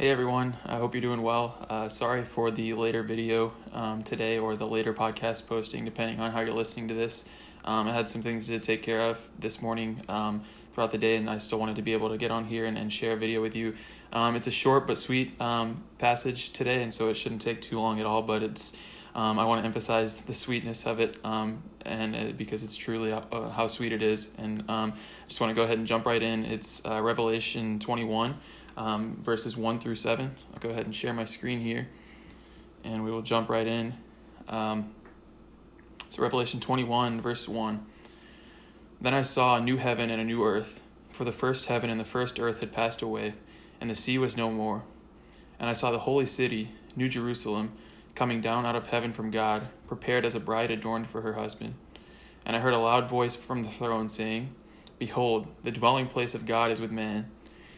Hey everyone, I hope you're doing well. Uh, sorry for the later video um, today or the later podcast posting, depending on how you're listening to this. Um, I had some things to take care of this morning um, throughout the day, and I still wanted to be able to get on here and, and share a video with you. Um, it's a short but sweet um, passage today, and so it shouldn't take too long at all, but it's um, I want to emphasize the sweetness of it, and it, because it's truly uh, how sweet it is. And I just want to go ahead and jump right in. It's uh, Revelation 21 um, verses 1 through 7. I'll go ahead and share my screen here and we will jump right in. Um, so, Revelation 21, verse 1. Then I saw a new heaven and a new earth, for the first heaven and the first earth had passed away, and the sea was no more. And I saw the holy city, New Jerusalem, coming down out of heaven from God, prepared as a bride adorned for her husband. And I heard a loud voice from the throne saying, Behold, the dwelling place of God is with man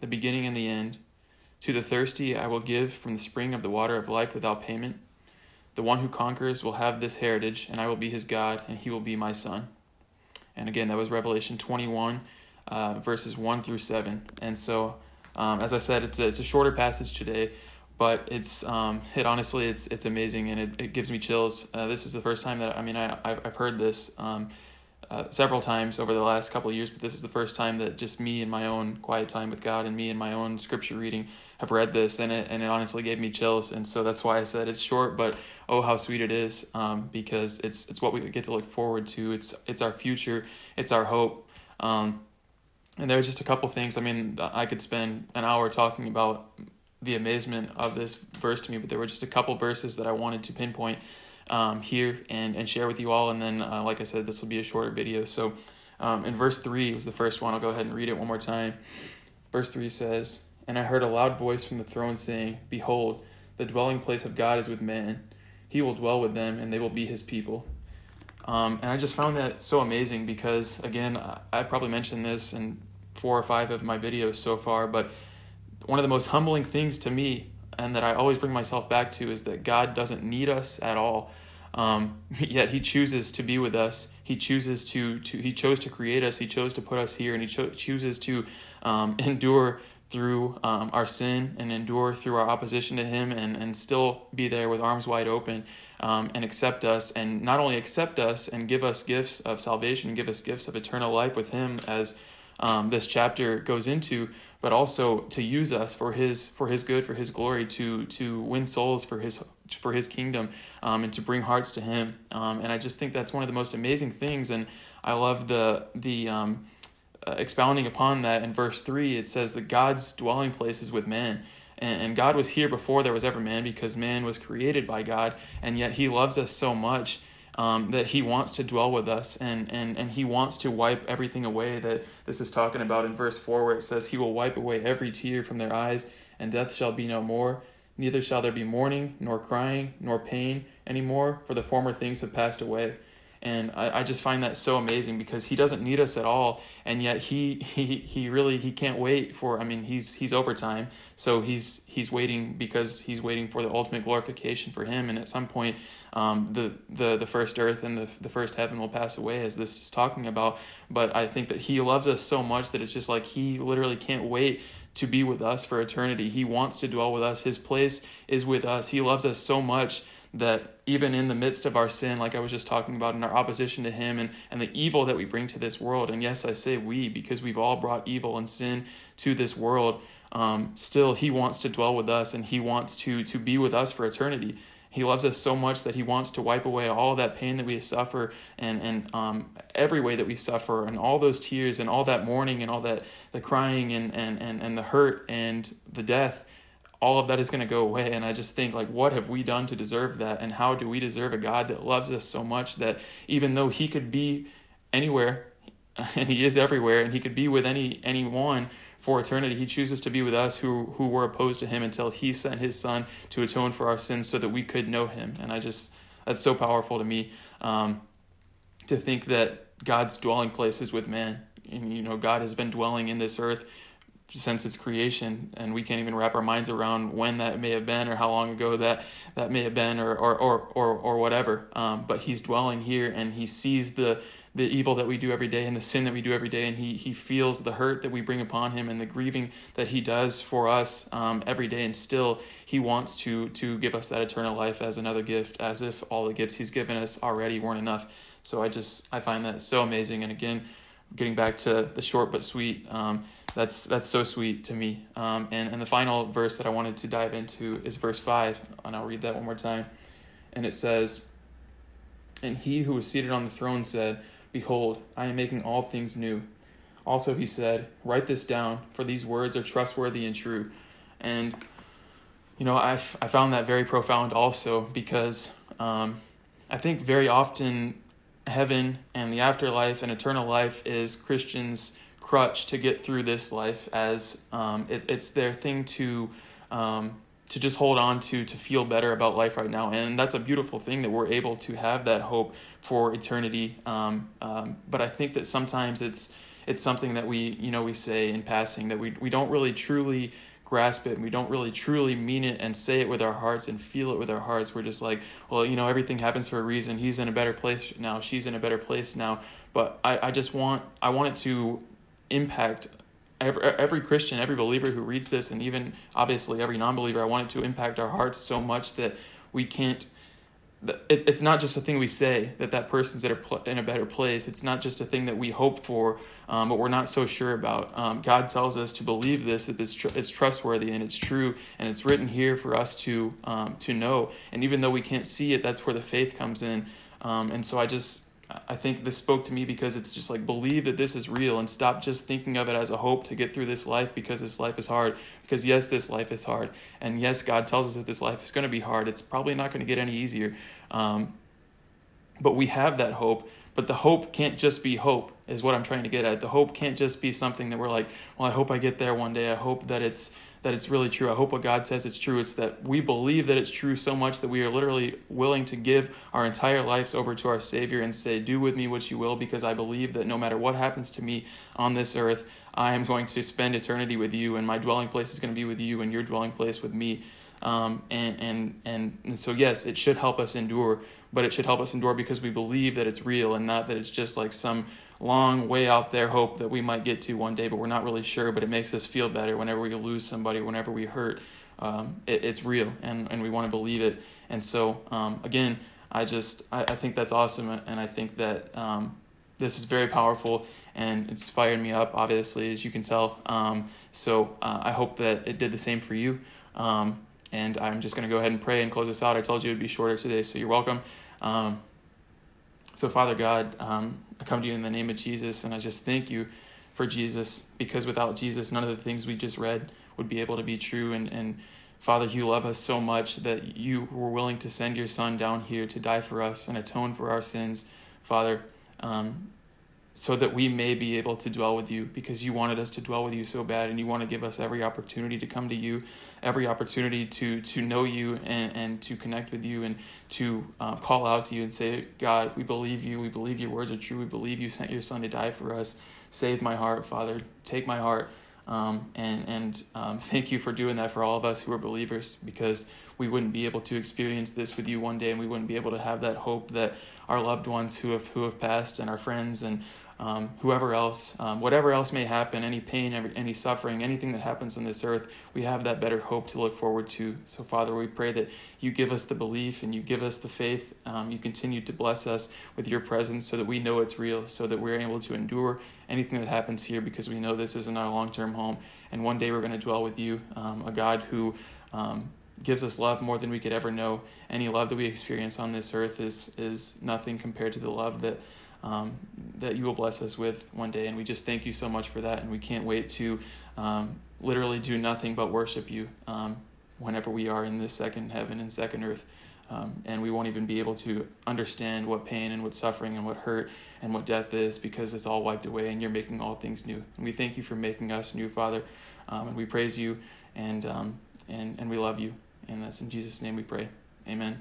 the beginning and the end. To the thirsty I will give from the spring of the water of life without payment. The one who conquers will have this heritage, and I will be his God, and he will be my son. And again, that was Revelation 21, uh, verses 1 through 7. And so, um, as I said, it's a, it's a shorter passage today, but it's um, it honestly it's it's amazing and it, it gives me chills. Uh, this is the first time that I mean I I've heard this um, uh, several times over the last couple of years, but this is the first time that just me and my own quiet time with God and me and my own scripture reading have read this, and it and it honestly gave me chills, and so that's why I said it's short, but oh how sweet it is, um, because it's it's what we get to look forward to. It's it's our future, it's our hope. Um, and there's just a couple things. I mean, I could spend an hour talking about the amazement of this verse to me, but there were just a couple verses that I wanted to pinpoint um, here and, and share with you all. And then, uh, like I said, this will be a shorter video. So um, in verse 3 was the first one. I'll go ahead and read it one more time. Verse 3 says, And I heard a loud voice from the throne saying, Behold, the dwelling place of God is with man. He will dwell with them, and they will be his people. Um, and I just found that so amazing because, again, I probably mentioned this in four or five of my videos so far, but one of the most humbling things to me and that I always bring myself back to is that God doesn't need us at all. Um, yet He chooses to be with us. He chooses to, to He chose to create us. He chose to put us here, and He cho- chooses to um, endure through um, our sin and endure through our opposition to Him, and and still be there with arms wide open um, and accept us, and not only accept us and give us gifts of salvation, give us gifts of eternal life with Him as um, this chapter goes into, but also to use us for his for his good, for his glory, to to win souls for his for his kingdom, um, and to bring hearts to him. Um, and I just think that's one of the most amazing things. And I love the the um, uh, expounding upon that in verse three. It says that God's dwelling place is with man. And, and God was here before there was ever man because man was created by God, and yet He loves us so much um, that he wants to dwell with us and, and, and he wants to wipe everything away that this is talking about. In verse 4 where it says he will wipe away every tear from their eyes and death shall be no more. Neither shall there be mourning nor crying nor pain any more for the former things have passed away and I, I just find that so amazing because he doesn't need us at all. And yet he he he really he can't wait for i mean he's he's overtime. So he's he's waiting because he's waiting for the ultimate glorification for him. And at some point um, the the the first earth and the the first heaven will pass away as this is talking about. But i think that he loves us so much that it's just like he literally can't wait to be with us for eternity. He wants to dwell with us. His place is with us. He loves us so much that even in the midst of our sin, like I was just talking about, in our opposition to Him and, and the evil that we bring to this world, and yes, I say we because we've all brought evil and sin to this world, um, still He wants to dwell with us and He wants to, to be with us for eternity. He loves us so much that He wants to wipe away all that pain that we suffer and, and um, every way that we suffer, and all those tears and all that mourning and all that the crying and, and, and, and the hurt and the death all of that is going to go away. And I just think, like, what have we done to deserve that? And how do we deserve a God that loves us so much that even though He could be anywhere, and he is everywhere and he could be with any anyone for eternity he chooses to be with us who who were opposed to him until he sent his son to atone for our sins so that we could know him and i just that's so powerful to me um, to think that god's dwelling place is with man and you know god has been dwelling in this earth since its creation and we can't even wrap our minds around when that may have been or how long ago that that may have been or or or or, or whatever. Um, but he's dwelling here and he sees the the evil that we do every day and the sin that we do every day and he he feels the hurt that we bring upon him and the grieving that he does for us um, every day. And still he wants to to give us that eternal life as another gift as if all the gifts he's given us already weren't enough. So i just i find that so amazing. And again getting back to the short but sweet um, that's that's so sweet to me. Um, and and the final verse that I wanted to dive into is verse five, and I'll read that one more time. And it says, "And he who was seated on the throne said, Behold, I am making all things new." Also, he said, "Write this down, for these words are trustworthy and true." And you know, I I found that very profound also because um, I think very often heaven and the afterlife and eternal life is Christians crutch to get through this life as um, it, it's their thing to um, to just hold on to to feel better about life right now. And that's a beautiful thing that we're able to have that hope for eternity. Um, um but i think that sometimes it's it's something that we you know we say in passing that we, we don't really truly grasp it. And we don't really truly mean it and say it with our hearts and feel it with our hearts. We're just like well you know everything happens for a reason. He's in a better place now. She's in a better place now. But i, I just want i want it to impact every, every Christian, every believer who reads this, and even obviously every non believer. I want it to impact our hearts so much that we can't. It's not just a thing we say that that person's in a better place. It's not just a thing that we hope for, um, but we're not so sure about. Um, God tells us to believe this, that it's, tr- it's trustworthy and it's true, and it's written here for us to um, to know. And even though we can't see it, that's where the faith comes in. Um, and so I just I think this spoke to me because it's just like believe that this is real and stop just thinking of it as a hope to get through this life because this life is hard. Because yes, this life is hard, and yes, God tells us that this life is going to be hard. It's probably not going to get any easier, um, but we have that hope. But the hope can't just be hope, is what I'm trying to get at. The hope can't just be something that we're like, well, I hope I get there one day. I hope that it's that it's really true. I hope what God says it's true. It's that we believe that it's true so much that we are literally willing to give our entire lives over to our Savior and say, Do with me what you will, because I believe that no matter what happens to me on this earth, I am going to spend eternity with you, and my dwelling place is going to be with you, and your dwelling place with me. Um, and, and, and, and so, yes, it should help us endure, but it should help us endure because we believe that it's real and not that it's just like some long way out there hope that we might get to one day, but we're not really sure. But it makes us feel better whenever we lose somebody, whenever we hurt. Um, it, it's real, and, and we want to believe it. And so, um, again, I just I, I think that's awesome, and I think that um, this is very powerful, and it's fired me up, obviously, as you can tell. Um, so uh, I hope that it did the same for you. Um, and I'm just going to go ahead and pray and close this out. I told you it would be shorter today, so you're welcome. So, Father God, um, I come to you in the name of Jesus, and I just thank you for Jesus, because without Jesus, none of the things we just read would be able to be true. And, and Father, you love us so much that you were willing to send your Son down here to die for us and atone for our sins, Father. Um, so that we may be able to dwell with you because you wanted us to dwell with you so bad and you want to give us every opportunity to come to you every opportunity to to know you and, and to connect with you and to uh, call out to you and say god we believe you. We believe your words are true. We believe you sent your son to die for us. Save my heart father. Take my heart. Um, and and um, thank you for doing that for all of us who are believers because we wouldn't be able to experience this with you one day and we wouldn't be able to have that hope that our loved ones who have who have passed and our friends and um, whoever else, um, whatever else may happen, any pain, every, any suffering, anything that happens on this earth, we have that better hope to look forward to. So, Father, we pray that you give us the belief and you give us the faith. Um, you continue to bless us with your presence so that we know it's real, so that we're able to endure anything that happens here because we know this isn't our long term home. And one day we're going to dwell with you, um, a God who um, gives us love more than we could ever know. Any love that we experience on this earth is is nothing compared to the love that um, that you will bless us with one day. And we just thank you so much for that. And we can't wait to um, literally do nothing but worship you um, whenever we are in this second heaven and second earth. Um, and we won't even be able to understand what pain and what suffering and what hurt and what death is because it's all wiped away and you're making all things new. And we thank you for making us new, Father. Um, and we praise you and, um, and, and we love you. And that's in Jesus' name we pray. Amen.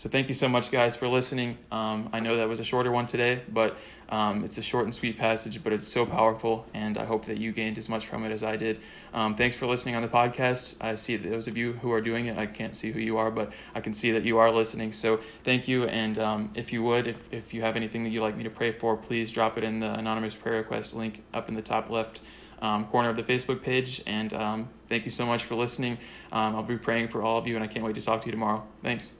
So thank you so much, guys, for listening. Um, I know that was a shorter one today, but um, it's a short and sweet passage, but it's so powerful, and I hope that you gained as much from it as I did. Um, thanks for listening on the podcast. I see those of you who are doing it. I can't see who you are, but I can see that you are listening. So thank you, and um, if you would, if, if you have anything that you'd like me to pray for, please drop it in the anonymous prayer request link up in the top left um, corner of the Facebook page. And um, thank you so much for listening. Um, I'll be praying for all of you, and I can't wait to talk to you tomorrow. Thanks.